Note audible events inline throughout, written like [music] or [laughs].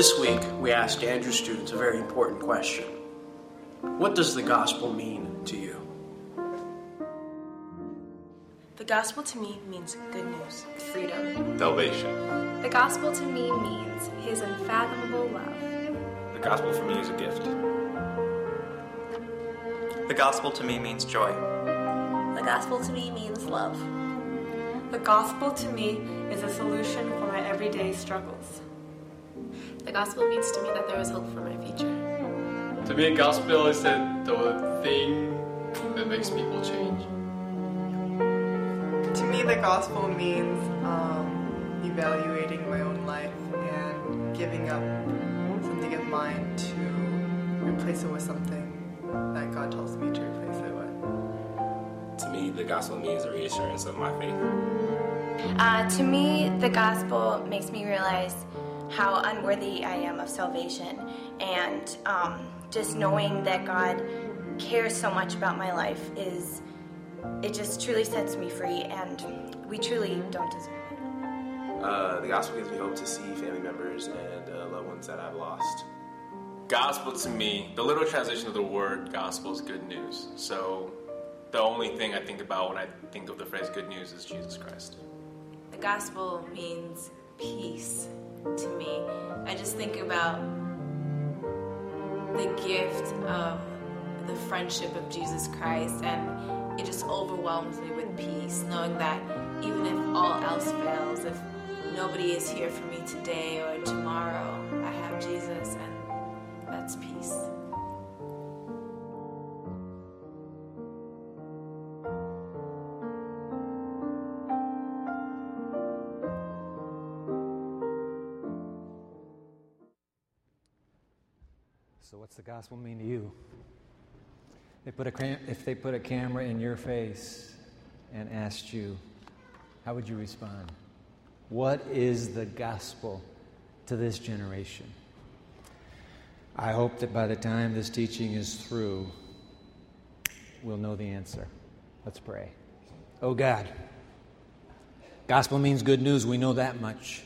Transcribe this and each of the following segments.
This week, we asked Andrews students a very important question What does the gospel mean to you? The gospel to me means good news, freedom. Salvation. The gospel to me means his unfathomable love. The gospel for me is a gift. The gospel to me means joy. The gospel to me means love. The gospel to me is a solution for my everyday struggles. The gospel means to me that there is hope for my future. To me, the gospel is the, the thing that makes people change. To me, the gospel means um, evaluating my own life and giving up something of mine to replace it with something that God tells me to replace it with. To me, the gospel means a reassurance of my faith. Uh, to me, the gospel makes me realize how unworthy I am of salvation, and um, just knowing that God cares so much about my life is it just truly sets me free, and we truly don't deserve it. Uh, the gospel gives me hope to see family members and uh, loved ones that I've lost. Gospel to me, the literal translation of the word gospel is good news. So the only thing I think about when I think of the phrase good news is Jesus Christ. The gospel means peace to me. I just think about the gift of the friendship of Jesus Christ, and it just overwhelms me with peace, knowing that even if all else fails, if nobody is here for me today or tomorrow, gospel mean to you? They put a cam- if they put a camera in your face and asked you, how would you respond? What is the gospel to this generation? I hope that by the time this teaching is through, we'll know the answer. Let's pray. Oh God, gospel means good news, we know that much.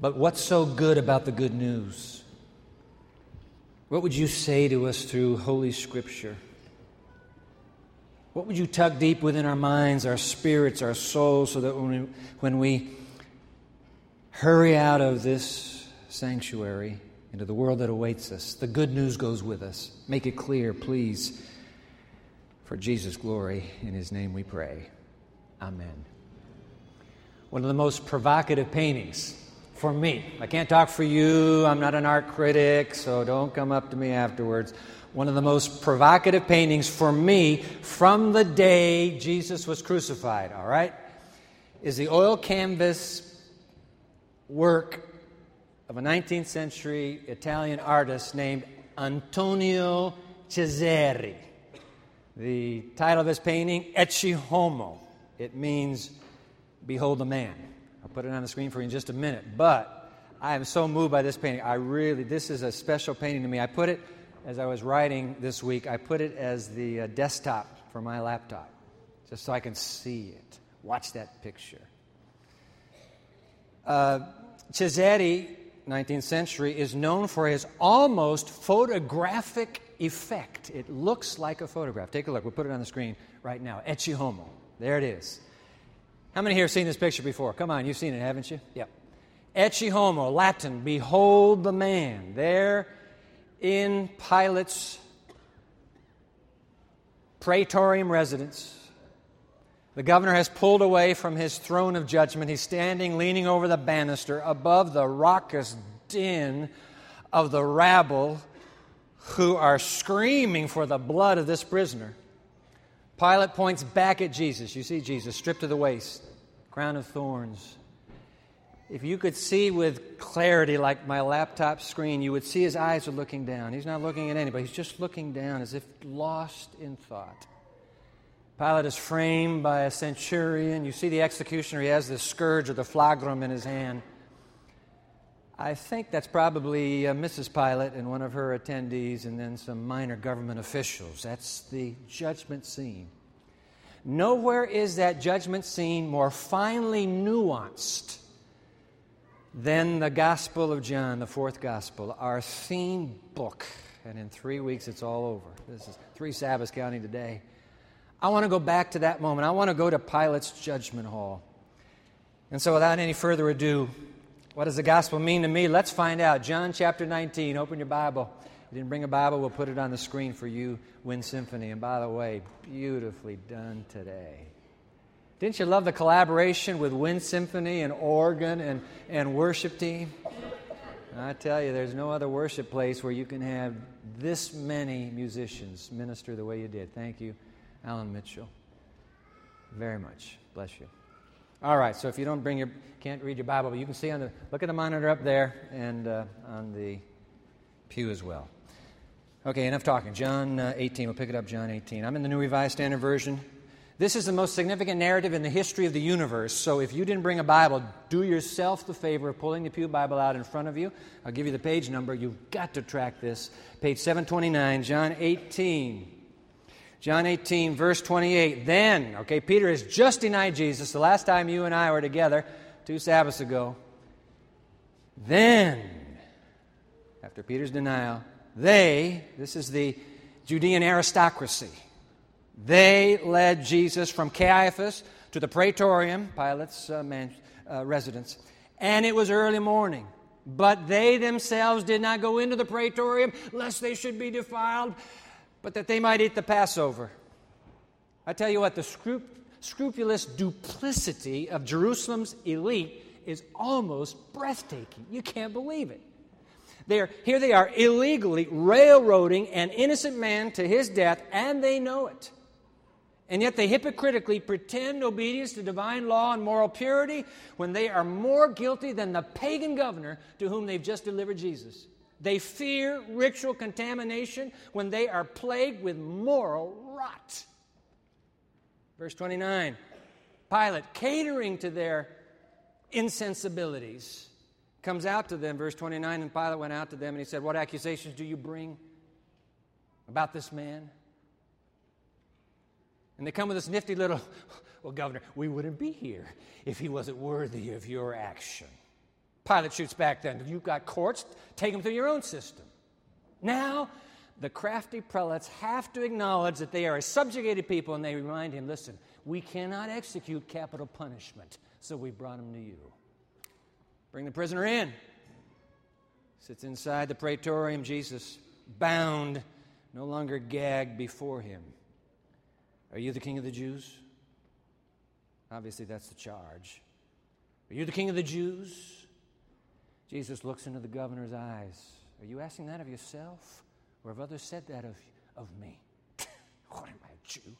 But what's so good about the good news? What would you say to us through Holy Scripture? What would you tug deep within our minds, our spirits, our souls, so that when we, when we hurry out of this sanctuary into the world that awaits us, the good news goes with us? Make it clear, please. For Jesus' glory, in His name we pray. Amen. One of the most provocative paintings for me. I can't talk for you. I'm not an art critic, so don't come up to me afterwards. One of the most provocative paintings for me from the day Jesus was crucified, all right, is the oil canvas work of a 19th century Italian artist named Antonio Ciseri. The title of his painting, Ecce Homo. It means, Behold the man. I'll put it on the screen for you in just a minute. But I am so moved by this painting. I really, this is a special painting to me. I put it, as I was writing this week, I put it as the uh, desktop for my laptop, just so I can see it, watch that picture. Uh, Ciseri, 19th century, is known for his almost photographic effect. It looks like a photograph. Take a look. We'll put it on the screen right now. Ecce Homo. There it is. How many here have seen this picture before? Come on, you've seen it, haven't you? Yep. Ecce homo, Latin, behold the man. There in Pilate's praetorium residence, the governor has pulled away from his throne of judgment. He's standing, leaning over the banister above the raucous din of the rabble who are screaming for the blood of this prisoner. Pilate points back at Jesus. You see Jesus stripped to the waist, crown of thorns. If you could see with clarity, like my laptop screen, you would see his eyes are looking down. He's not looking at anybody, he's just looking down as if lost in thought. Pilate is framed by a centurion. You see the executioner, he has the scourge or the flagrum in his hand. I think that's probably uh, Mrs. Pilate and one of her attendees, and then some minor government officials. That's the judgment scene. Nowhere is that judgment scene more finely nuanced than the Gospel of John, the fourth Gospel, our theme book. And in three weeks, it's all over. This is three Sabbaths counting today. I want to go back to that moment. I want to go to Pilate's judgment hall. And so, without any further ado, what does the gospel mean to me? Let's find out. John chapter 19. Open your Bible. You didn't bring a Bible, we'll put it on the screen for you, Wind Symphony. And by the way, beautifully done today. Didn't you love the collaboration with Wind Symphony and organ and, and worship team? I tell you, there's no other worship place where you can have this many musicians minister the way you did. Thank you, Alan Mitchell. Very much. Bless you. All right, so if you don't bring your, can't read your Bible, but you can see on the, look at the monitor up there and uh, on the pew as well. Okay, enough talking. John uh, 18, we'll pick it up, John 18. I'm in the New Revised Standard Version. This is the most significant narrative in the history of the universe. So if you didn't bring a Bible, do yourself the favor of pulling the Pew Bible out in front of you. I'll give you the page number. You've got to track this. Page 729, John 18. John 18, verse 28. Then, okay, Peter has just denied Jesus the last time you and I were together, two Sabbaths ago. Then, after Peter's denial, they, this is the Judean aristocracy, they led Jesus from Caiaphas to the praetorium, Pilate's uh, man, uh, residence, and it was early morning. But they themselves did not go into the praetorium, lest they should be defiled, but that they might eat the Passover. I tell you what, the scrup- scrupulous duplicity of Jerusalem's elite is almost breathtaking. You can't believe it. They're, here they are illegally railroading an innocent man to his death, and they know it. And yet they hypocritically pretend obedience to divine law and moral purity when they are more guilty than the pagan governor to whom they've just delivered Jesus. They fear ritual contamination when they are plagued with moral rot. Verse 29 Pilate, catering to their insensibilities, comes out to them, verse 29, and Pilate went out to them and he said, What accusations do you bring about this man? And they come with this nifty little, [laughs] well, Governor, we wouldn't be here if he wasn't worthy of your action. Pilate shoots back then. You've got courts, take them through your own system. Now, the crafty prelates have to acknowledge that they are a subjugated people and they remind him listen, we cannot execute capital punishment, so we brought him to you. Bring the prisoner in. Sits inside the praetorium, Jesus, bound, no longer gagged before him. Are you the king of the Jews? Obviously, that's the charge. Are you the king of the Jews? Jesus looks into the governor's eyes. Are you asking that of yourself? Or have others said that of, of me? [laughs] what am I, a Jew?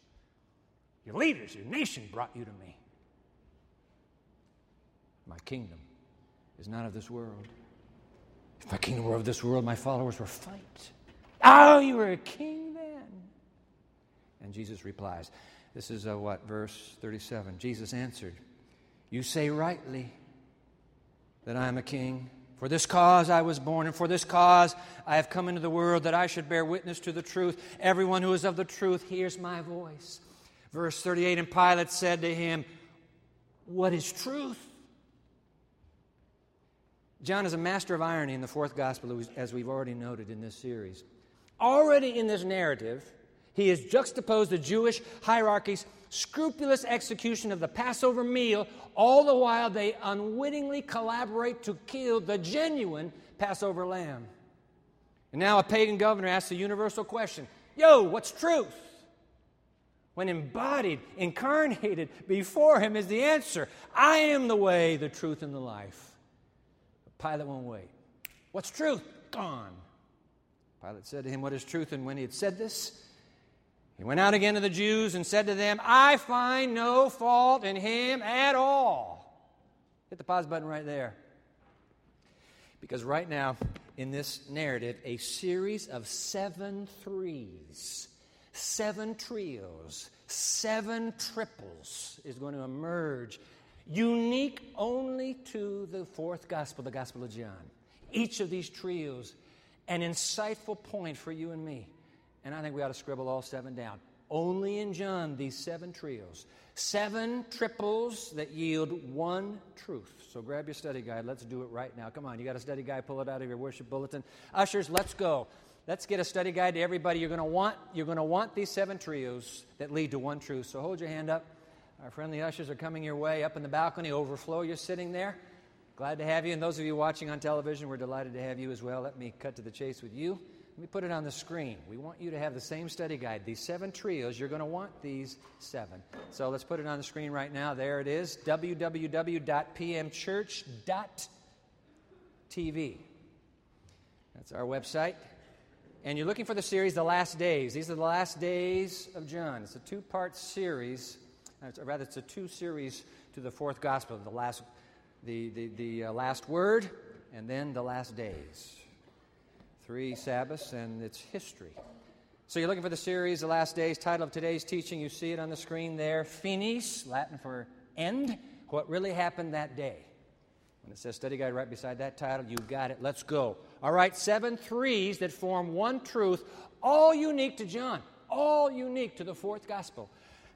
Your leaders, your nation brought you to me. My kingdom is not of this world. If my kingdom were of this world, my followers would fight. Oh, you were a king then. And Jesus replies, This is uh, what, verse 37. Jesus answered, You say rightly that I am a king. For this cause I was born, and for this cause I have come into the world, that I should bear witness to the truth. Everyone who is of the truth hears my voice. Verse 38 And Pilate said to him, What is truth? John is a master of irony in the fourth gospel, as we've already noted in this series. Already in this narrative, he has juxtaposed the Jewish hierarchy's scrupulous execution of the Passover meal, all the while they unwittingly collaborate to kill the genuine Passover lamb. And now a pagan governor asks the universal question Yo, what's truth? When embodied, incarnated before him is the answer I am the way, the truth, and the life. Pilate won't wait. What's truth? Gone. Pilate said to him, What is truth? And when he had said this, he went out again to the Jews and said to them, I find no fault in him at all. Hit the pause button right there. Because right now, in this narrative, a series of seven threes, seven trios, seven triples is going to emerge, unique only to the fourth gospel, the Gospel of John. Each of these trios, an insightful point for you and me. And I think we ought to scribble all seven down. Only in John, these seven trios. Seven triples that yield one truth. So grab your study guide. Let's do it right now. Come on, you got a study guide, pull it out of your worship bulletin. Ushers, let's go. Let's get a study guide to everybody. You're going to want you're going to want these seven trios that lead to one truth. So hold your hand up. Our friendly ushers are coming your way up in the balcony, overflow. You're sitting there. Glad to have you. And those of you watching on television, we're delighted to have you as well. Let me cut to the chase with you. Let me put it on the screen. We want you to have the same study guide. These seven trios, you're going to want these seven. So let's put it on the screen right now. There it is www.pmchurch.tv. That's our website. And you're looking for the series, The Last Days. These are the last days of John. It's a two part series, uh, rather, it's a two series to the fourth gospel the last, the, the, the uh, last word, and then the last days three Sabbaths, and it's history. So you're looking for the series, The Last Days. Title of today's teaching, you see it on the screen there Finis, Latin for end, what really happened that day. When it says study guide right beside that title, you got it. Let's go. All right, seven threes that form one truth, all unique to John, all unique to the fourth gospel.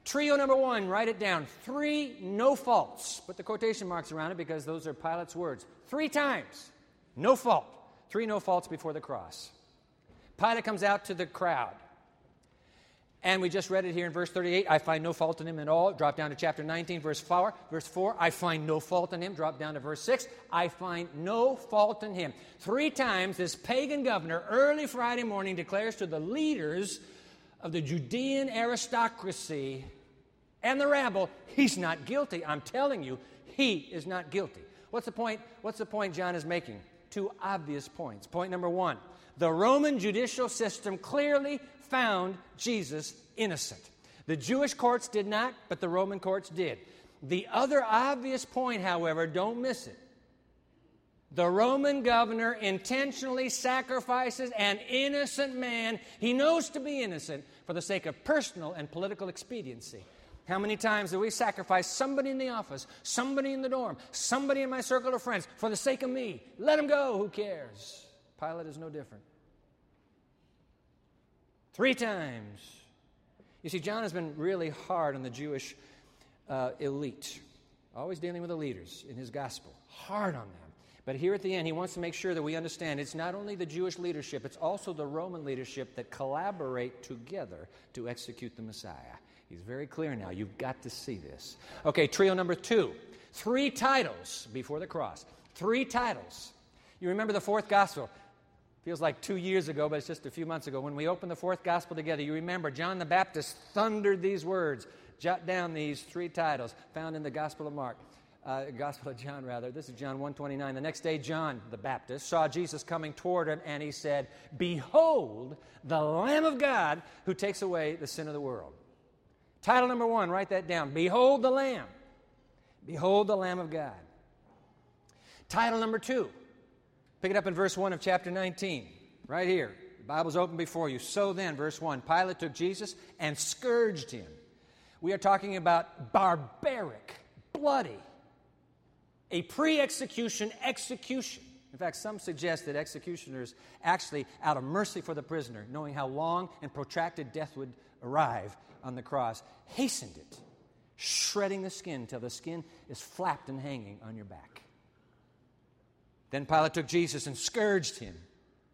Trio number one, write it down. Three no faults. Put the quotation marks around it because those are Pilate's words. Three times, no fault. Three no faults before the cross. Pilate comes out to the crowd. And we just read it here in verse 38. I find no fault in him at all. Drop down to chapter 19, verse 4. Verse 4, I find no fault in him. Drop down to verse 6. I find no fault in him. Three times this pagan governor, early Friday morning, declares to the leaders of the Judean aristocracy and the rabble, he's not guilty. I'm telling you, he is not guilty. What's the point? What's the point John is making? two obvious points. Point number one the Roman judicial system clearly found Jesus innocent. The Jewish courts did not, but the Roman courts did. The other obvious point, however, don't miss it. The Roman governor intentionally sacrifices an innocent man he knows to be innocent for the sake of personal and political expediency. How many times do we sacrifice somebody in the office, somebody in the dorm, somebody in my circle of friends for the sake of me? Let him go, who cares? Pilate is no different. Three times. You see, John has been really hard on the Jewish uh, elite, always dealing with the leaders in his gospel, hard on them. But here at the end, he wants to make sure that we understand it's not only the Jewish leadership, it's also the Roman leadership that collaborate together to execute the Messiah. He's very clear now. You've got to see this. Okay, trio number two. Three titles before the cross. Three titles. You remember the fourth gospel. Feels like two years ago, but it's just a few months ago. When we opened the fourth gospel together, you remember John the Baptist thundered these words. Jot down these three titles found in the Gospel of Mark. Uh, Gospel of John, rather. This is John 129. The next day, John the Baptist saw Jesus coming toward him, and he said, Behold, the Lamb of God who takes away the sin of the world. Title number one, write that down. Behold the Lamb. Behold the Lamb of God. Title number two, pick it up in verse 1 of chapter 19, right here. The Bible's open before you. So then, verse 1 Pilate took Jesus and scourged him. We are talking about barbaric, bloody, a pre execution execution. In fact, some suggest that executioners actually, out of mercy for the prisoner, knowing how long and protracted death would arrive on the cross, hastened it, shredding the skin till the skin is flapped and hanging on your back. Then Pilate took Jesus and scourged him.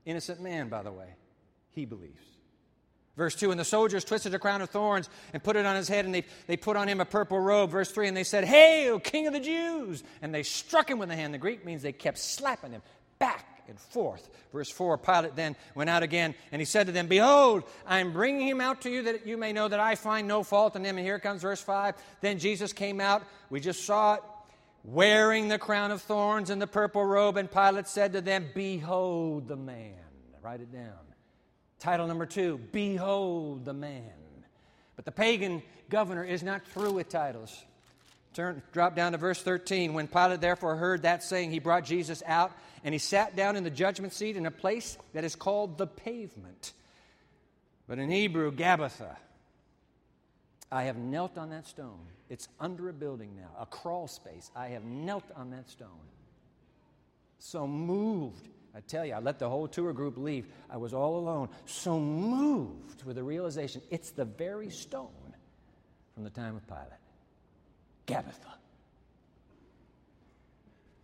Innocent man, by the way, he believes. Verse 2 And the soldiers twisted a crown of thorns and put it on his head, and they, they put on him a purple robe. Verse 3 And they said, Hail, King of the Jews! And they struck him with the hand. The Greek means they kept slapping him back and forth. Verse 4 Pilate then went out again, and he said to them, Behold, I am bringing him out to you that you may know that I find no fault in him. And here comes verse 5. Then Jesus came out. We just saw it. Wearing the crown of thorns and the purple robe, and Pilate said to them, Behold the man. Write it down. Title number two Behold the man. But the pagan governor is not through with titles. Turn, drop down to verse 13. When Pilate therefore heard that saying, he brought Jesus out and he sat down in the judgment seat in a place that is called the pavement. But in Hebrew, Gabbatha. I have knelt on that stone. It's under a building now, a crawl space. I have knelt on that stone. So moved I tell you, I let the whole tour group leave. I was all alone, so moved with the realization it's the very stone from the time of Pilate Gabbatha.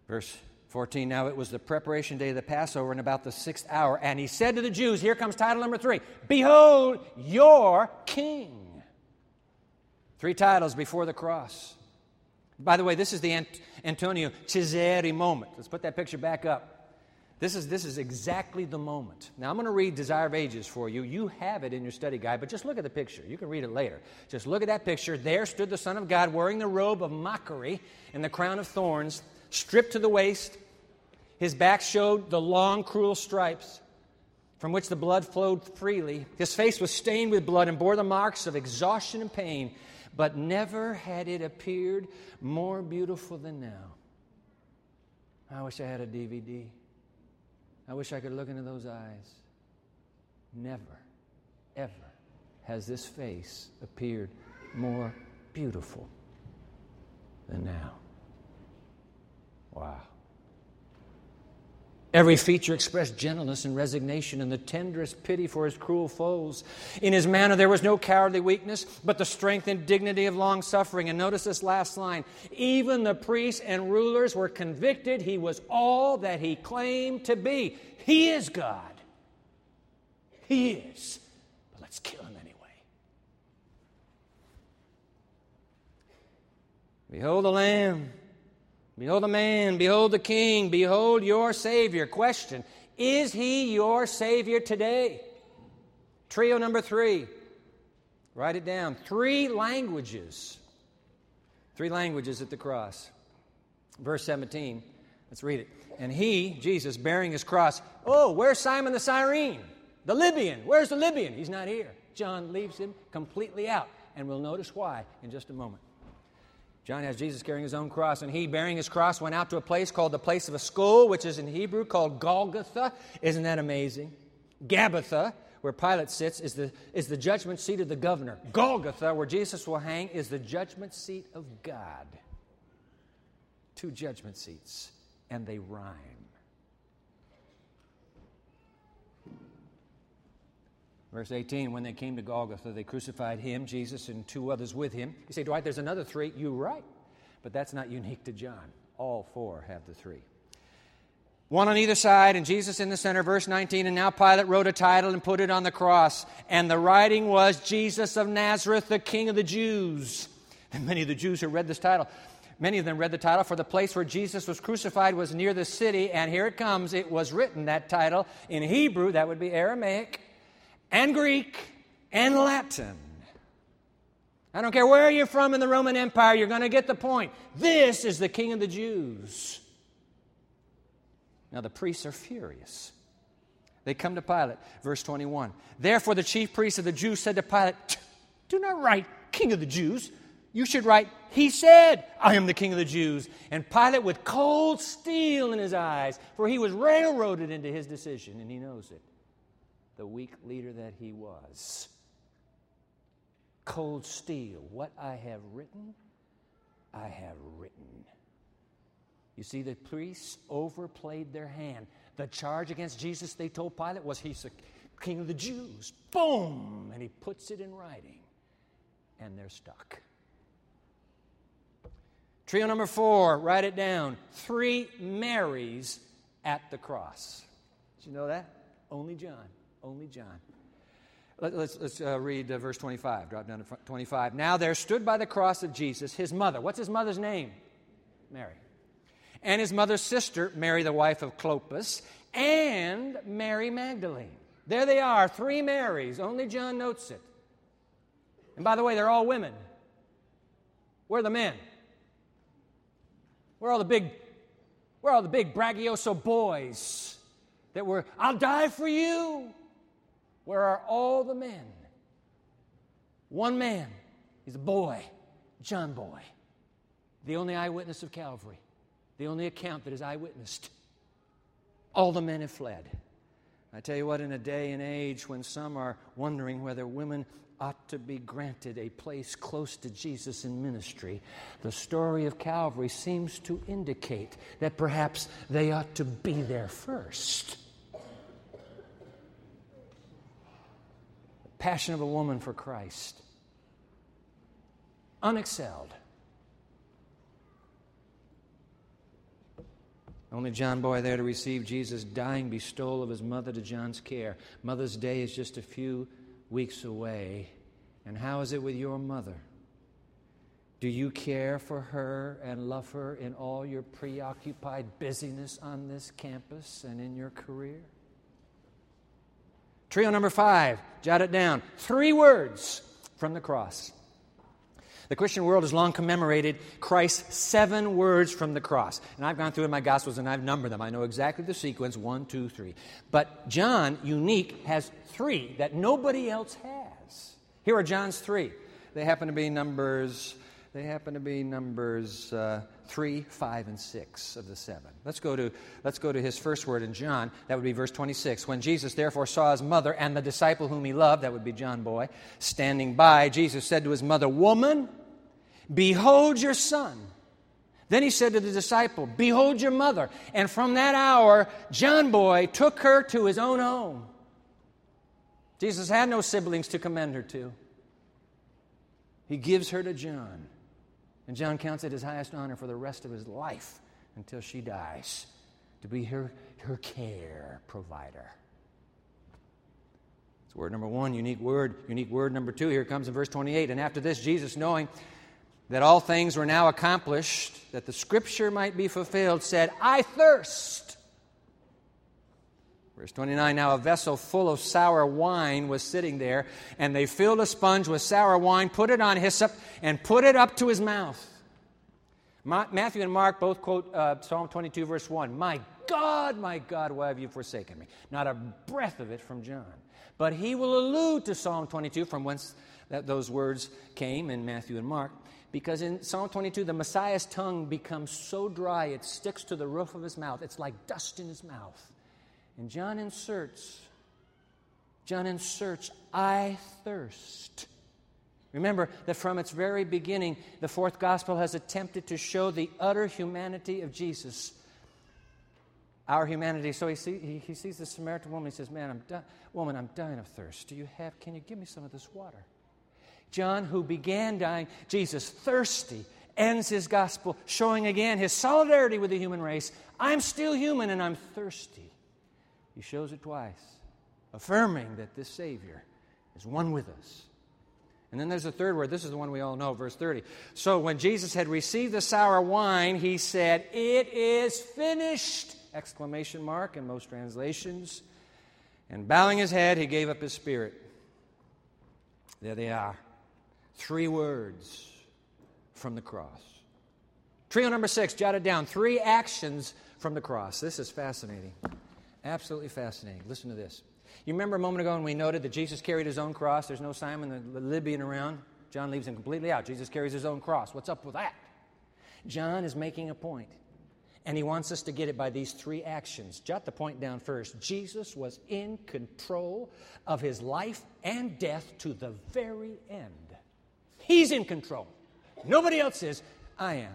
Verse 14 Now it was the preparation day of the Passover, and about the sixth hour, and he said to the Jews, Here comes title number three Behold your king. Three titles before the cross. By the way, this is the Ant- Antonio Ciseri moment. Let's put that picture back up. This is, this is exactly the moment. Now, I'm going to read Desire of Ages for you. You have it in your study guide, but just look at the picture. You can read it later. Just look at that picture. There stood the Son of God wearing the robe of mockery and the crown of thorns, stripped to the waist. His back showed the long, cruel stripes from which the blood flowed freely. His face was stained with blood and bore the marks of exhaustion and pain, but never had it appeared more beautiful than now. I wish I had a DVD. I wish I could look into those eyes. Never, ever has this face appeared more beautiful than now. Wow. Every feature expressed gentleness and resignation and the tenderest pity for his cruel foes. In his manner, there was no cowardly weakness, but the strength and dignity of long suffering. And notice this last line even the priests and rulers were convicted he was all that he claimed to be. He is God. He is. But let's kill him anyway. Behold the Lamb. Behold the man, behold the king, behold your Savior. Question Is he your Savior today? Trio number three. Write it down. Three languages. Three languages at the cross. Verse 17. Let's read it. And he, Jesus, bearing his cross. Oh, where's Simon the Cyrene? The Libyan. Where's the Libyan? He's not here. John leaves him completely out. And we'll notice why in just a moment. John has Jesus carrying his own cross, and he, bearing his cross, went out to a place called the place of a skull, which is in Hebrew called Golgotha. Isn't that amazing? Gabbatha, where Pilate sits, is the, is the judgment seat of the governor. Golgotha, where Jesus will hang, is the judgment seat of God. Two judgment seats, and they rhyme. Verse 18, when they came to Golgotha, they crucified him, Jesus, and two others with him. You say, Dwight, there's another three. You're right. But that's not unique to John. All four have the three. One on either side, and Jesus in the center. Verse 19, and now Pilate wrote a title and put it on the cross. And the writing was Jesus of Nazareth, the King of the Jews. [laughs] And many of the Jews who read this title, many of them read the title, for the place where Jesus was crucified was near the city. And here it comes. It was written, that title, in Hebrew, that would be Aramaic and Greek and Latin. I don't care where you're from in the Roman Empire, you're going to get the point. This is the King of the Jews. Now the priests are furious. They come to Pilate, verse 21. Therefore, the chief priests of the Jews said to Pilate, Do not write King of the Jews. You should write, He said, I am the King of the Jews. And Pilate, with cold steel in his eyes, for he was railroaded into his decision, and he knows it the weak leader that he was. Cold steel. What I have written, I have written. You see, the priests overplayed their hand. The charge against Jesus, they told Pilate, was he's the king of the Jews. Boom! And he puts it in writing. And they're stuck. Trio number four, write it down. Three Marys at the cross. Did you know that? Only John. Only John. Let, us let's, uh, read uh, verse 25. Drop down to 25. Now there stood by the cross of Jesus his mother. What's his mother's name? Mary. And his mother's sister, Mary, the wife of Clopas, and Mary Magdalene. There they are, three Marys. Only John notes it. And by the way, they're all women. Where are the men? Where are all the big, where are all the big bragioso boys that were, I'll die for you? Where are all the men? One man. He's a boy, John Boy, the only eyewitness of Calvary, the only account that is eyewitnessed. All the men have fled. I tell you what, in a day and age when some are wondering whether women ought to be granted a place close to Jesus in ministry, the story of Calvary seems to indicate that perhaps they ought to be there first. Passion of a woman for Christ. Unexcelled. Only John Boy there to receive Jesus' dying bestowal of his mother to John's care. Mother's Day is just a few weeks away. And how is it with your mother? Do you care for her and love her in all your preoccupied busyness on this campus and in your career? Trio number five, jot it down. Three words from the cross. The Christian world has long commemorated Christ's seven words from the cross. And I've gone through in my Gospels and I've numbered them. I know exactly the sequence one, two, three. But John, unique, has three that nobody else has. Here are John's three. They happen to be numbers. They happen to be numbers uh, three, five, and six of the seven. Let's go to let's go to his first word in John. That would be verse 26. When Jesus therefore saw his mother and the disciple whom he loved, that would be John boy, standing by, Jesus said to his mother, "Woman, Behold your son. Then he said to the disciple, Behold your mother. And from that hour, John Boy took her to his own home. Jesus had no siblings to commend her to. He gives her to John. And John counts it his highest honor for the rest of his life until she dies to be her, her care provider. It's word number one, unique word. Unique word number two, here comes in verse 28. And after this, Jesus, knowing that all things were now accomplished, that the scripture might be fulfilled, said, I thirst. Verse 29 Now a vessel full of sour wine was sitting there, and they filled a sponge with sour wine, put it on hyssop, and put it up to his mouth. Matthew and Mark both quote uh, Psalm 22, verse 1 My God, my God, why have you forsaken me? Not a breath of it from John. But he will allude to Psalm 22, from whence that, those words came in Matthew and Mark. Because in Psalm 22, the Messiah's tongue becomes so dry it sticks to the roof of his mouth. It's like dust in his mouth. And John inserts, John inserts, I thirst. Remember that from its very beginning, the fourth gospel has attempted to show the utter humanity of Jesus. Our humanity. So he, see, he, he sees the Samaritan woman. He says, Man, I'm di- woman, I'm dying of thirst. Do you have, can you give me some of this water? John, who began dying, Jesus, thirsty, ends his gospel showing again his solidarity with the human race. I'm still human and I'm thirsty. He shows it twice, affirming that this Savior is one with us. And then there's a third word. This is the one we all know, verse 30. So when Jesus had received the sour wine, he said, It is finished! Exclamation mark in most translations. And bowing his head, he gave up his spirit. There they are. Three words from the cross. Trio number six, jotted down. Three actions from the cross. This is fascinating. Absolutely fascinating. Listen to this. You remember a moment ago when we noted that Jesus carried his own cross? There's no Simon the Libyan around. John leaves him completely out. Jesus carries his own cross. What's up with that? John is making a point, and he wants us to get it by these three actions. Jot the point down first. Jesus was in control of his life and death to the very end. He's in control. Nobody else is. I am.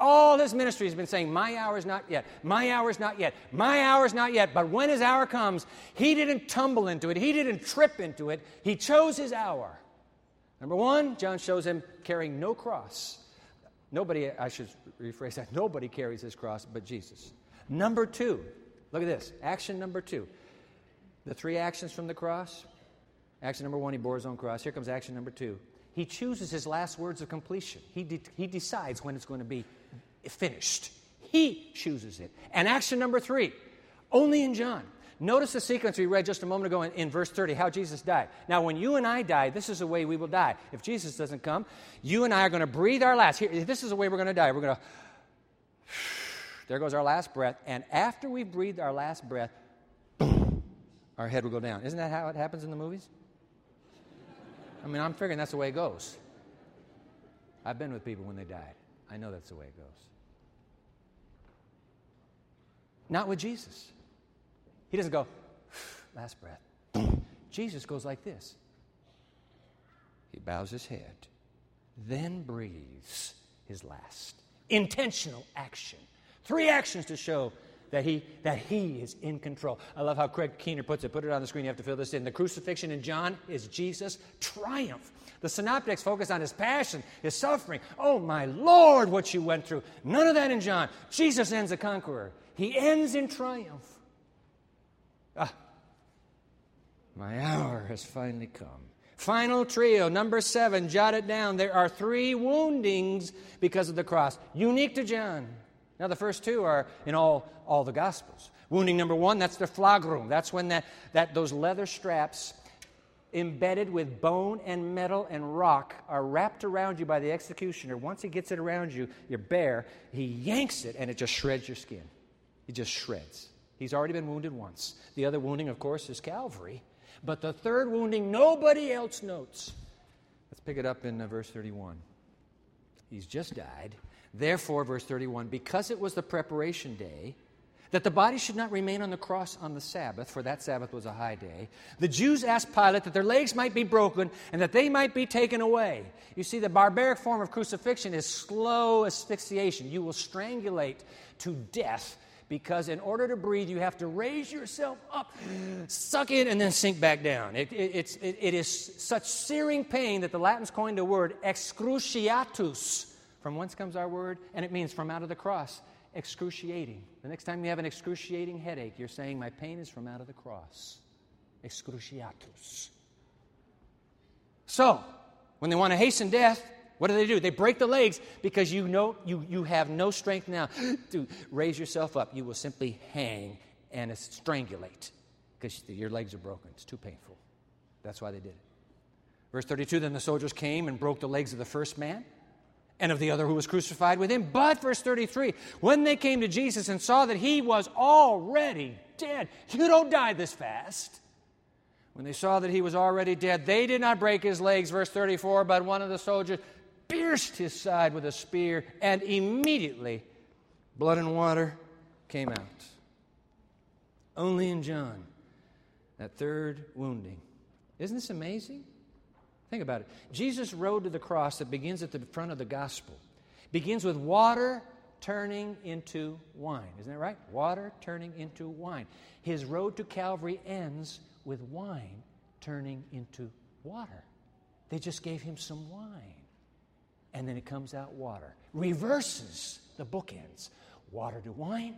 All his ministry has been saying, My hour is not yet. My hour is not yet. My hour is not yet. But when his hour comes, he didn't tumble into it. He didn't trip into it. He chose his hour. Number one, John shows him carrying no cross. Nobody, I should rephrase that, nobody carries his cross but Jesus. Number two, look at this. Action number two. The three actions from the cross. Action number one, he bore his own cross. Here comes action number two. He chooses his last words of completion. He, de- he decides when it's going to be finished. He chooses it. And action number three, only in John. Notice the sequence we read just a moment ago in, in, verse 30, how Jesus died. Now, when you and I die, this is the way we will die. If Jesus doesn't come, you and I are going to breathe our last. Here, this is the way we're going to die. We're going [sighs] to, there goes our last breath. And after we've breathed our last breath, our head will go down. Isn't that how it happens in the movies? I mean, I'm figuring that's the way it goes. I've been with people when they died. I know that's the way it goes. Not with Jesus. He doesn't go, [sighs] last breath. [clears throat] Jesus goes like this. He bows his head, then breathes his last. Intentional action. Three actions to show that he, that he is in control. I love how Craig Keener puts it. Put it on the screen. You have to fill this in. The crucifixion in John is Jesus' triumph. The synoptics focus on his passion, his suffering. Oh, my Lord, what you went through. None of that in John. Jesus ends a conqueror, he ends in triumph. Ah, my hour has finally come. Final trio, number seven, jot it down. There are three woundings because of the cross, unique to John. Now, the first two are in all, all the Gospels. Wounding number one, that's the flagrum. That's when that, that, those leather straps embedded with bone and metal and rock are wrapped around you by the executioner. Once he gets it around you, you're bare. He yanks it and it just shreds your skin. He just shreds. He's already been wounded once. The other wounding, of course, is Calvary. But the third wounding, nobody else notes. Let's pick it up in uh, verse 31. He's just died. Therefore, verse 31, because it was the preparation day, that the body should not remain on the cross on the Sabbath, for that Sabbath was a high day, the Jews asked Pilate that their legs might be broken and that they might be taken away. You see, the barbaric form of crucifixion is slow asphyxiation. You will strangulate to death because in order to breathe, you have to raise yourself up, suck in, and then sink back down. It, it, it, it is such searing pain that the Latins coined a word, excruciatus, from whence comes our word? And it means from out of the cross. Excruciating. The next time you have an excruciating headache, you're saying, My pain is from out of the cross. Excruciatus. So, when they want to hasten death, what do they do? They break the legs because you know you, you have no strength now [gasps] to raise yourself up. You will simply hang and strangulate because your legs are broken. It's too painful. That's why they did it. Verse 32 Then the soldiers came and broke the legs of the first man and of the other who was crucified with him. But, verse 33, when they came to Jesus and saw that he was already dead, you don't die this fast. When they saw that he was already dead, they did not break his legs, verse 34, but one of the soldiers pierced his side with a spear, and immediately blood and water came out. Only in John, that third wounding. Isn't this amazing? Think about it. Jesus' road to the cross that begins at the front of the gospel begins with water turning into wine. Isn't that right? Water turning into wine. His road to Calvary ends with wine turning into water. They just gave him some wine. And then it comes out water. Reverses the bookends water to wine,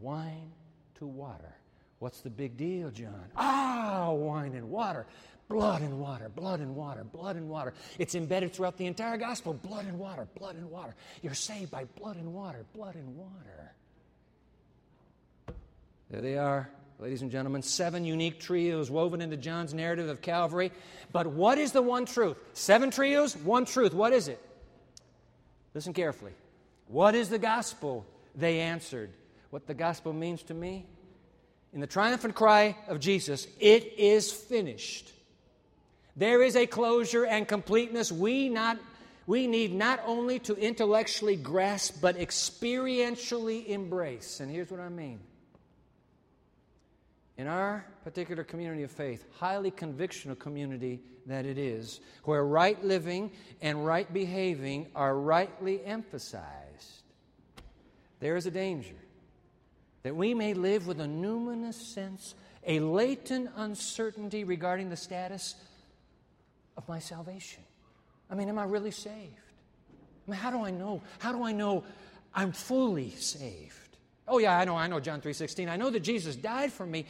wine to water. What's the big deal, John? Ah, wine and water. Blood and water, blood and water, blood and water. It's embedded throughout the entire gospel blood and water, blood and water. You're saved by blood and water, blood and water. There they are, ladies and gentlemen, seven unique trios woven into John's narrative of Calvary. But what is the one truth? Seven trios, one truth. What is it? Listen carefully. What is the gospel? They answered. What the gospel means to me? In the triumphant cry of Jesus, it is finished. There is a closure and completeness we, not, we need not only to intellectually grasp, but experientially embrace. And here's what I mean. In our particular community of faith, highly convictional community that it is, where right living and right behaving are rightly emphasized, there is a danger that we may live with a numinous sense, a latent uncertainty regarding the status of my salvation. I mean, am I really saved? I mean, how do I know? How do I know I'm fully saved? Oh yeah, I know, I know John 3:16. I know that Jesus died for me,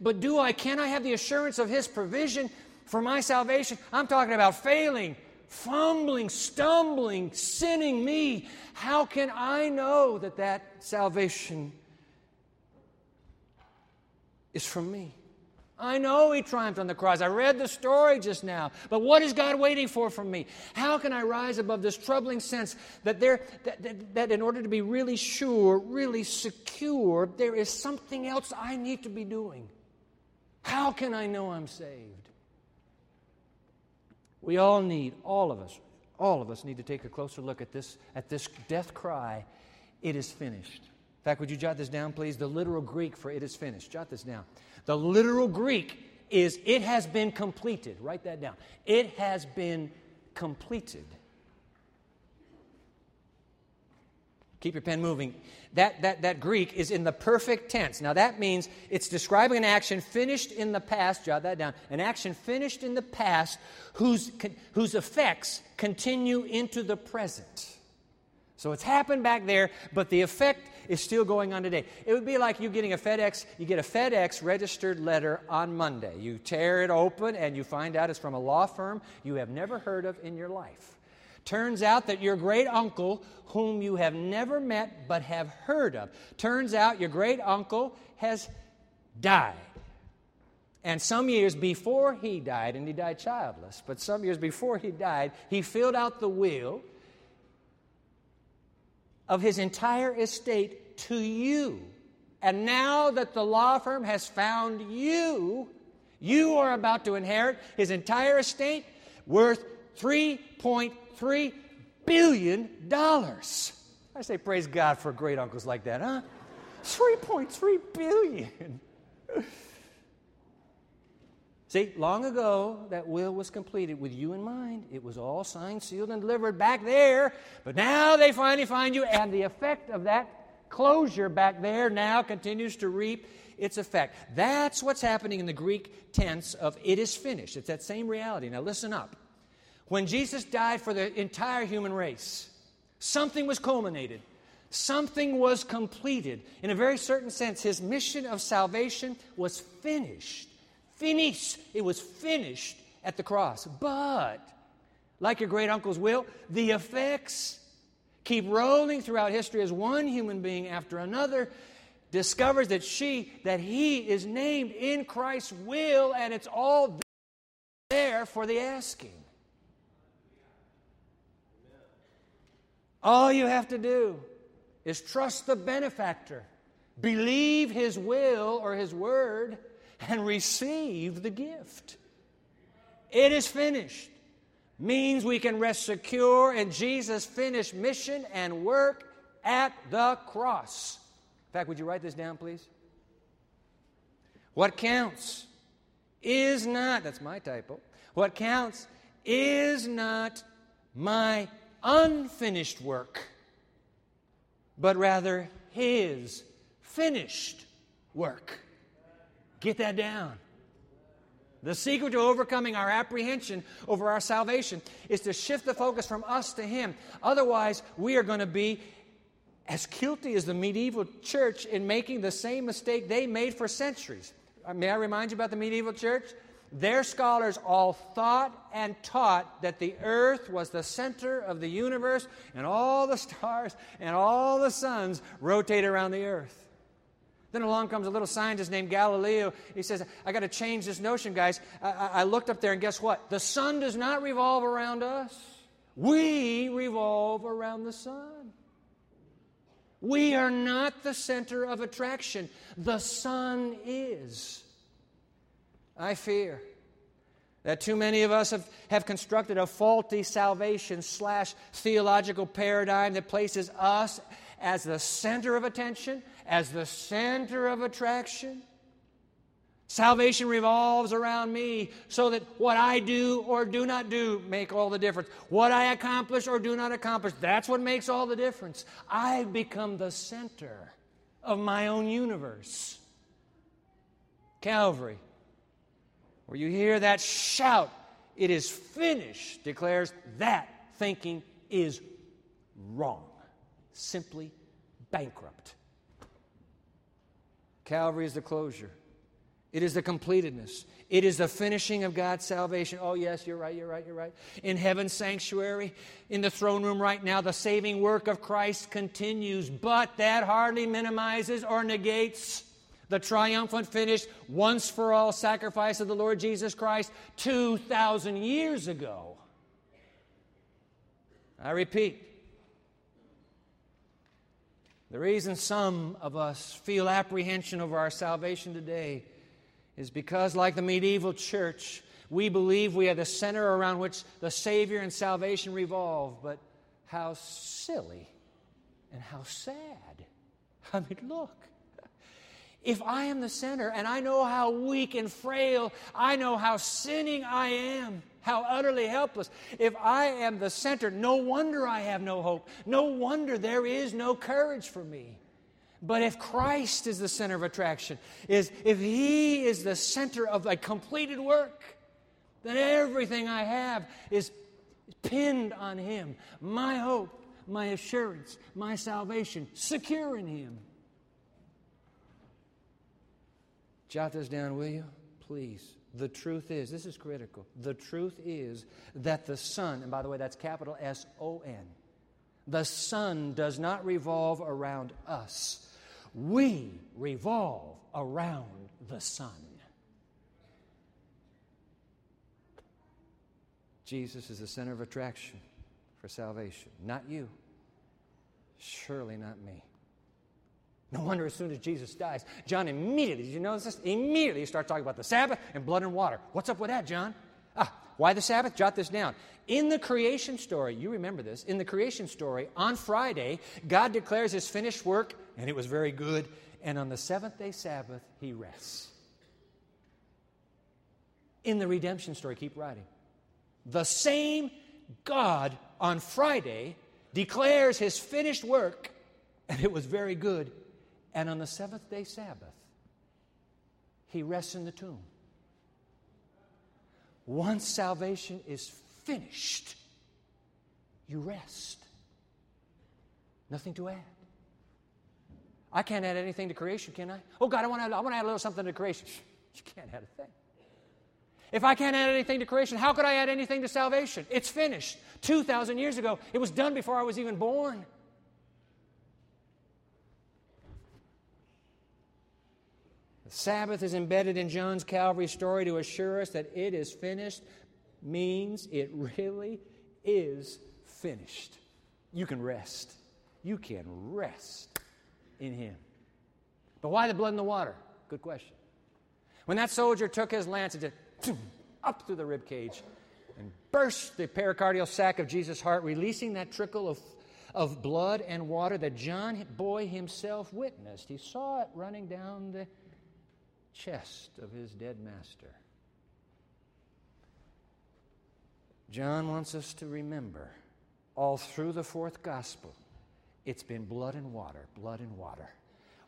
but do I can I have the assurance of his provision for my salvation? I'm talking about failing, fumbling, stumbling, sinning me. How can I know that that salvation is from me? I know he triumphed on the cross. I read the story just now. But what is God waiting for from me? How can I rise above this troubling sense that, there, that, that, that in order to be really sure, really secure, there is something else I need to be doing? How can I know I'm saved? We all need, all of us, all of us need to take a closer look at this, at this death cry. It is finished. In fact, would you jot this down, please? The literal Greek for it is finished. Jot this down. The literal Greek is it has been completed. Write that down. It has been completed. Keep your pen moving. That, that, that Greek is in the perfect tense. Now, that means it's describing an action finished in the past, jot that down, an action finished in the past whose, whose effects continue into the present. So it's happened back there, but the effect is still going on today. It would be like you getting a FedEx, you get a FedEx registered letter on Monday. You tear it open and you find out it's from a law firm you have never heard of in your life. Turns out that your great uncle, whom you have never met but have heard of, turns out your great uncle has died. And some years before he died, and he died childless, but some years before he died, he filled out the will of his entire estate to you. And now that the law firm has found you, you are about to inherit his entire estate worth 3.3 billion dollars. I say praise God for great uncles like that, huh? [laughs] 3.3 billion. See, long ago, that will was completed with you in mind. It was all signed, sealed, and delivered back there. But now they finally find you, and the effect of that closure back there now continues to reap its effect. That's what's happening in the Greek tense of it is finished. It's that same reality. Now, listen up. When Jesus died for the entire human race, something was culminated. Something was completed. In a very certain sense, his mission of salvation was finished. Finished. It was finished at the cross. But, like your great uncle's will, the effects keep rolling throughout history as one human being after another discovers that she, that he is named in Christ's will, and it's all there for the asking. All you have to do is trust the benefactor, believe his will or his word and receive the gift. It is finished means we can rest secure in Jesus' finished mission and work at the cross. In fact, would you write this down, please? What counts is not, that's my typo, what counts is not my unfinished work, but rather His finished work. Get that down. The secret to overcoming our apprehension over our salvation is to shift the focus from us to Him. Otherwise, we are going to be as guilty as the medieval church in making the same mistake they made for centuries. Uh, may I remind you about the medieval church? Their scholars all thought and taught that the earth was the center of the universe and all the stars and all the suns rotate around the earth. Then along comes a little scientist named Galileo. He says, I got to change this notion, guys. I, I, looked up there, and guess what? The sun does not revolve around us, we revolve around the sun. We are not the center of attraction, the sun is. I fear that too many of us have, have constructed a faulty salvation slash theological paradigm that places us as the center of attention as the center of attraction. Salvation revolves around me so that what I do or do not do make all the difference. What I accomplish or do not accomplish, that's what makes all the difference. I've become the center of my own universe. Calvary, where you hear that shout, it is finished, declares that thinking is wrong, simply bankrupt. Calvary is the closure. It is the completedness. It is the finishing of God's salvation. Oh, yes, you're right, you're right, you're right. In heaven's sanctuary, in the throne room right now, the saving work of Christ continues, but that hardly minimizes or negates the triumphant finish, once for all sacrifice of the Lord Jesus Christ 2,000 years ago. I repeat, the reason some of us feel apprehension over our salvation today is because, like the medieval church, we believe we are the center around which the Savior and salvation revolve. But how silly and how sad. [laughs] I mean, look. If I am the center and I know how weak and frail, I know how sinning I am, How utterly helpless. If I am the center, no wonder I have no hope. No wonder there is no courage for me. But if Christ is the center of attraction, is if He is the center of a completed work, then everything I have is pinned on Him. My hope, my assurance, my salvation, secure in Him. Jot this down, will you? Please. The truth is, this is critical. The truth is that the sun, and by the way, that's capital S O N, the sun does not revolve around us. We revolve around the sun. Jesus is the center of attraction for salvation, not you. Surely not me. No wonder as soon as Jesus dies, John immediately, did you notice this? Immediately he starts talking about the Sabbath and blood and water. What's up with that, John? Ah, why the Sabbath? Jot this down. In the creation story, you remember this, in the creation story, on Friday, God declares his finished work, and it was very good, and on the seventh day Sabbath, he rests. In the redemption story, keep writing. The same God on Friday declares his finished work, and it was very good, and on the seventh day Sabbath, he rests in the tomb. Once salvation is finished, you rest. Nothing to add. I can't add anything to creation, can I? Oh, God, I want to, I want to add a little something to creation. [laughs] You can't add a thing. If I can't add anything to creation, how could I add anything to salvation? It's finished. 2,000 years ago. It was done before I was even born. Sabbath is embedded in John's Calvary story to assure us that it is finished means it really is finished. You can rest. You can rest in Him. But why the blood and the water? Good question. When that soldier took his lance and just up through the rib cage and burst the pericardial sac of Jesus' heart, releasing that trickle of, of blood and water that John boy himself witnessed. He saw it running down the chest of his dead master. John wants us to remember all through the fourth gospel, it's been blood and water, blood and water.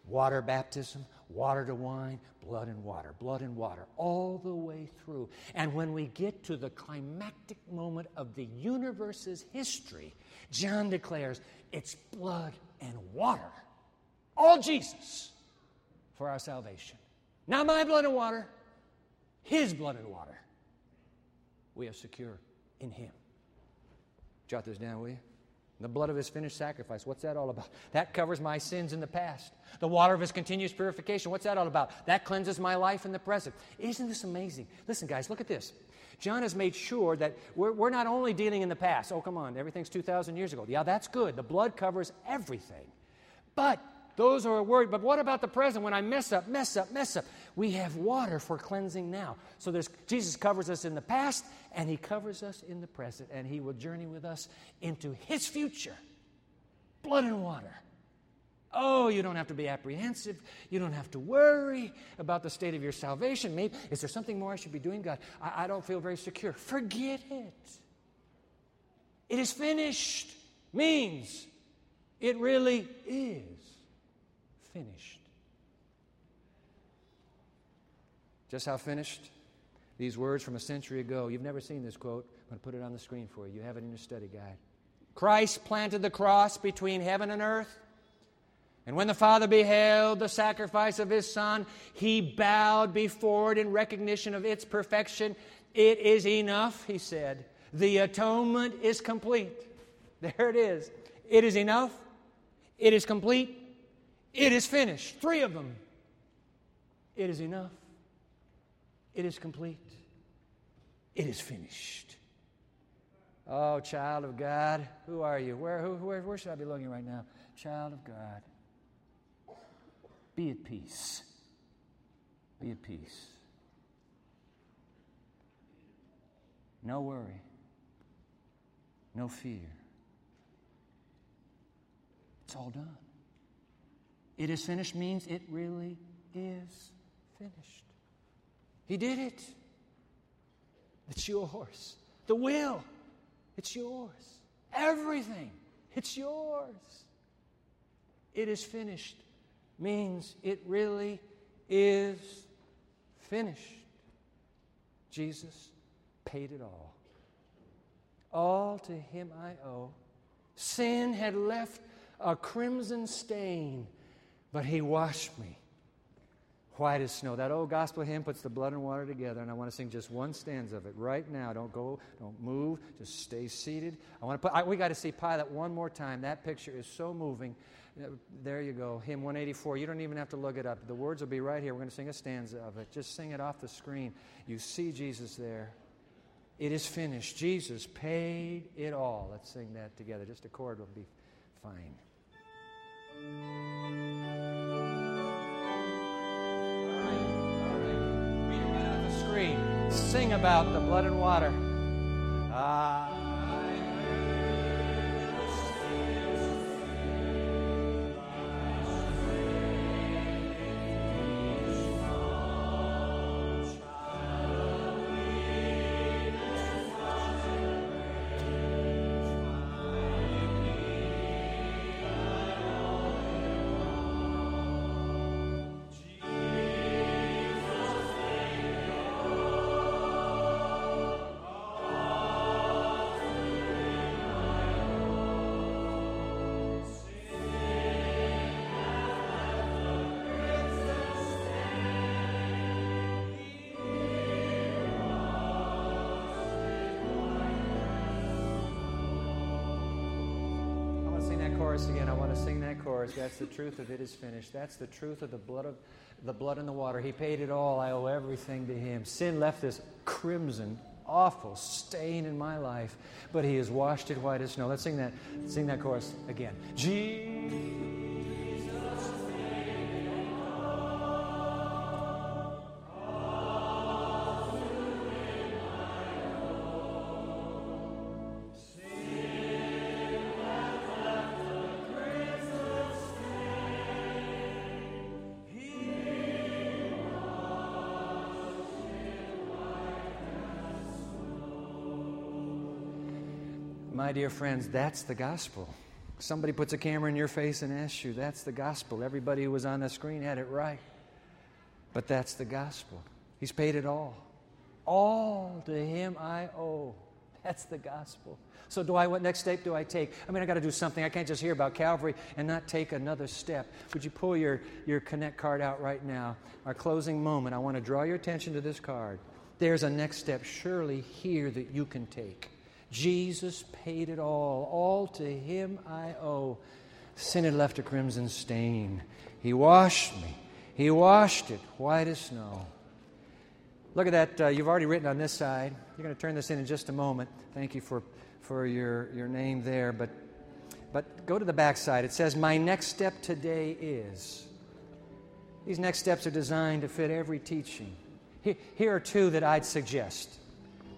Water baptism, water to wine, blood and water, blood and water, all the way through. And when we get to the climactic moment of the universe's history, John declares it's blood and water. All Jesus for our salvation. Not my blood and water, His blood and water. We are secure in Him. Jot this down, will you? The blood of his finished sacrifice. What's that all about? That covers my sins in the past. The water of his continuous purification. What's that all about? That cleanses my life in the present. Isn't this amazing? Listen, guys, look at this. John has made sure that we're, we're not only dealing in the past. Oh, come on, everything's 2,000 years ago. Yeah, that's good. The blood covers everything. But those are worried, but what about the present when I mess up, mess up, mess up? We have water for cleansing now. So there's, Jesus covers us in the past and he covers us in the present and he will journey with us into his future. Blood and water. Oh, you don't have to be apprehensive. You don't have to worry about the state of your salvation. Maybe, is there something more I should be doing, God? I, I don't feel very secure. Forget it. It is finished. Means it really is finished. Just how finished? These words from a century ago. You've never seen this quote. I'm going to put it on the screen for you. You have it in your study guide. Christ planted the cross between heaven and earth. And when the Father beheld the sacrifice of his Son, he bowed before it in recognition of its perfection. It is enough, he said. The atonement is complete. [laughs] There it is. It is enough. It is complete. It is finished. Three of them. It is enough. It is complete. It is finished. Oh, child of God, who are you? Where, who, where, where should I be looking right now? Child of God, be at peace. Be at peace. No worry. No fear. It's all done. It is finished means it really is finished. He did it. It's yours. The will, it's yours. Everything, it's yours. It is finished means it really is finished. Jesus paid it all. All to him I owe. Sin had left a crimson stain, but he washed me white as snow. That old gospel hymn puts the blood and water together, and I want to sing just one stanza of it right now. Don't go, don't move, just stay seated. I want to put, I, we got to see Pilate one more time. That picture is so moving. Uh, there you go, hymn 184. You don't even have to look it up. The words will be right here. We're going to sing a stanza of it. Just sing it off the screen. You see Jesus there. It is finished. Jesus paid it all. Let's sing that together. Just a chord will be fine. Sing about the blood and water. Ah. Chorus again. I want to sing that chorus. That's the truth of it is finished. That's the truth of the blood of the blood and the water. He paid it all. I owe everything to him. Sin left this crimson, awful stain in my life, but he has washed it white as snow. Let's sing that. Sing that chorus again. Jesus. Dear friends, that's the gospel. Somebody puts a camera in your face and asks you, that's the gospel. Everybody who was on the screen had it right. But that's the gospel. He's paid it all. All to Him I owe. That's the gospel. So, do I? What next step do I take? I mean, I got to do something. I can't just hear about Calvary and not take another step. Would you pull your, your Connect card out right now? Our closing moment. I want to draw your attention to this card. There's a next step, surely here, that you can take. Jesus paid it all. All to him I owe. Sin had left a crimson stain. He washed me. He washed it white as snow. Look at that. Uh, you've already written on this side. You're going to turn this in in just a moment. Thank you for, for your, your name there. But, but go to the back side. It says, My next step today is. These next steps are designed to fit every teaching. Here, here are two that I'd suggest.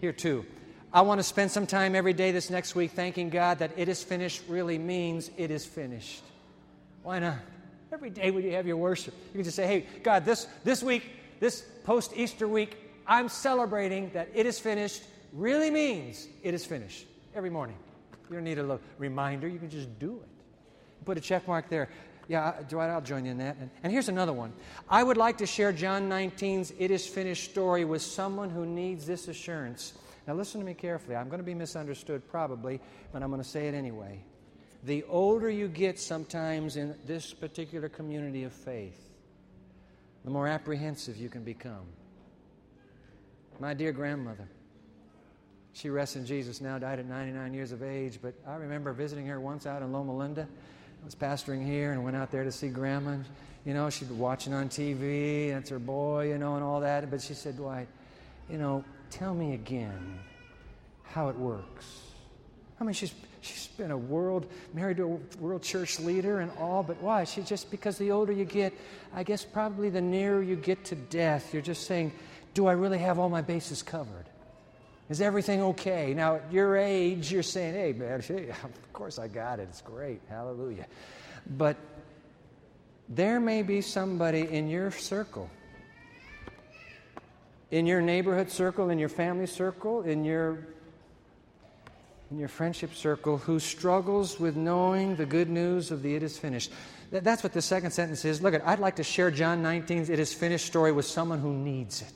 Here two. I want to spend some time every day this next week thanking God that it is finished really means it is finished. Why not? Every day when you have your worship, you can just say, hey, God, this, this week, this post Easter week, I'm celebrating that it is finished really means it is finished. Every morning. You don't need a reminder, you can just do it. Put a check mark there. Yeah, Dwight, I'll join you in that. And, and here's another one. I would like to share John 19's It Is Finished story with someone who needs this assurance. Now, listen to me carefully. I'm going to be misunderstood probably, but I'm going to say it anyway. The older you get sometimes in this particular community of faith, the more apprehensive you can become. My dear grandmother, she rests in Jesus now, died at 99 years of age, but I remember visiting her once out in Loma Linda. I was pastoring here and went out there to see grandma. You know, she'd be watching on TV, that's her boy, you know, and all that. But she said, Dwight, you know, tell me again how it works. I mean, she's, she's been a world, married to a world church leader and all, but why? She just, because the older you get, I guess probably the nearer you get to death, you're just saying, do I really have all my bases covered? Is everything okay? Now, at your age, you're saying, hey, man, [laughs] of course I got it. It's great. Hallelujah. But there may be somebody in your circle in your neighborhood circle, in your family circle, in your in your friendship circle who struggles with knowing the good news of the it is finished. That's what the second sentence is. Look, at, I'd like to share John 19's it is finished story with someone who needs it.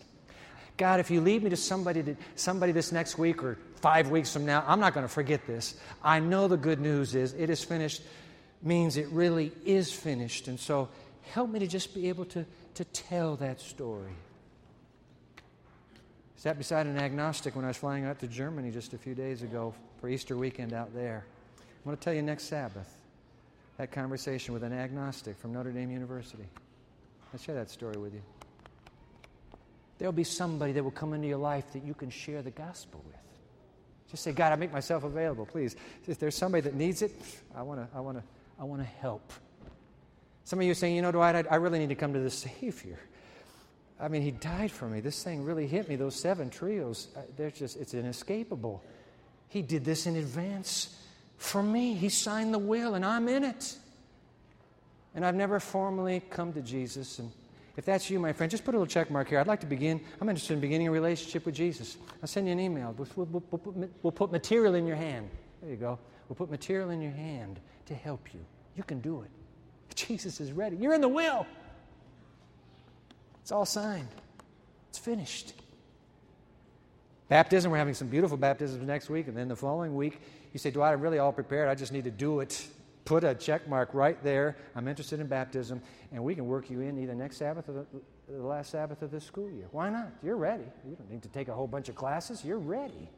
God, if you lead me to somebody, to, somebody this next week or five weeks from now, I'm not going to forget this. I know the good news is it is finished means it really is finished. And so help me to just be able to, to tell that story. Sat beside an agnostic when I was flying out to Germany just a few days ago for Easter weekend out there. I'm going to tell you next Sabbath that conversation with an agnostic from Notre Dame University. I'll share that story with you. There'll be somebody that will come into your life that you can share the gospel with. Just say, God, I make myself available, please. If there's somebody that needs it, I want to I wanna, I wanna help. Some of you are saying, you know, Dwight, I, I really need to come to the Savior. I mean, He died for me. This thing really hit me. Those seven trios, uh, they're just, it's inescapable. He did this in advance for me. He signed the will, and I'm in it. And I've never formally come to Jesus. And if that's you, my friend, just put a little check mark here. I'd like to begin. I'm interested in beginning a relationship with Jesus. I'll send you an email. We'll, we'll, we'll, we'll put material in your hand. There you go. We'll put material in your hand to help you. You can do it. Jesus is ready. You're in the will. It's all signed, it's finished. Baptism, we're having some beautiful baptisms next week, and then the following week, you say, Dwight, I'm really all prepared. I just need to do it. Put a check mark right there. I'm interested in baptism, and we can work you in either next Sabbath or the, the last Sabbath of this school year. Why not? You're ready. You don't need to take a whole bunch of classes. You're ready.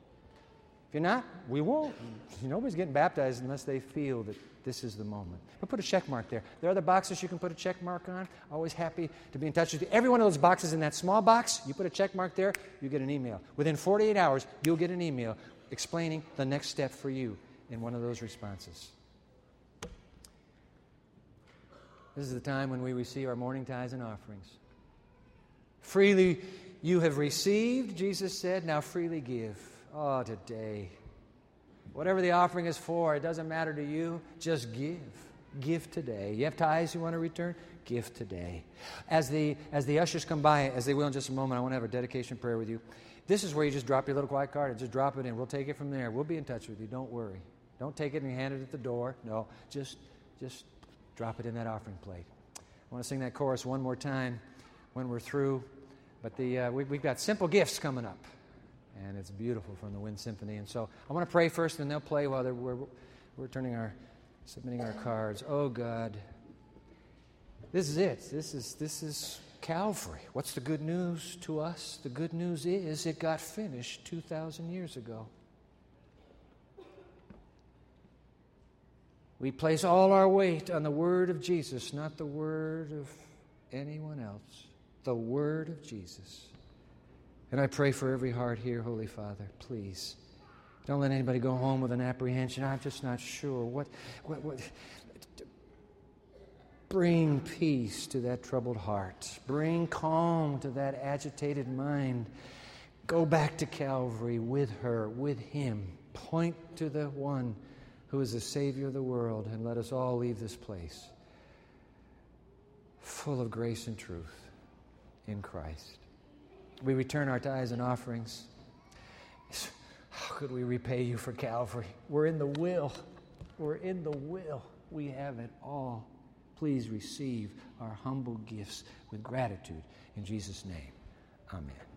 If you're not, we won't. Nobody's getting baptized unless they feel that this is the moment. But put a check mark there. There are other boxes you can put a check mark on. Always happy to be in touch with you. Every one of those boxes in that small box, you put a check mark there, you get an email. Within 48 hours, you'll get an email explaining the next step for you in one of those responses. This is the time when we receive our morning tithes and offerings. Freely you have received, Jesus said, now freely give. Oh, today. Whatever the offering is for, it doesn't matter to you. Just give. Give today. You have tithes you want to return? Give today. As the, as the ushers come by, as they will in just a moment, I want to have a dedication prayer with you. This is where you just drop your little quiet card and just drop it in. We'll take it from there. We'll be in touch with you. Don't worry. Don't take it and hand it at the door. No, just, just drop it in that offering plate. I want to sing that chorus one more time when we're through. But the, uh, we, we've got simple gifts coming up and it's beautiful from the Wind Symphony. And so I want to pray first, and they'll play while we're, we're turning our, submitting our cards. Oh God, this is it. This is this is Calvary. What's the good news to us? The good news is it got finished two thousand years ago. We place all our weight on the word of Jesus, not the word of anyone else. The word of Jesus. And I pray for every heart here, Holy Father, please. Don't let anybody go home with an apprehension. I'm just not sure. What, what, what? Bring peace to that troubled heart. Bring calm to that agitated mind. Go back to Calvary with her, with him. Point to the one who is the Savior of the world, and let us all leave this place full of grace and truth in Christ. We return our tithes and offerings. How could we repay you for Calvary? We're in the will. We're in the will. We have it all. Please receive our humble gifts with gratitude. In Jesus' name, amen.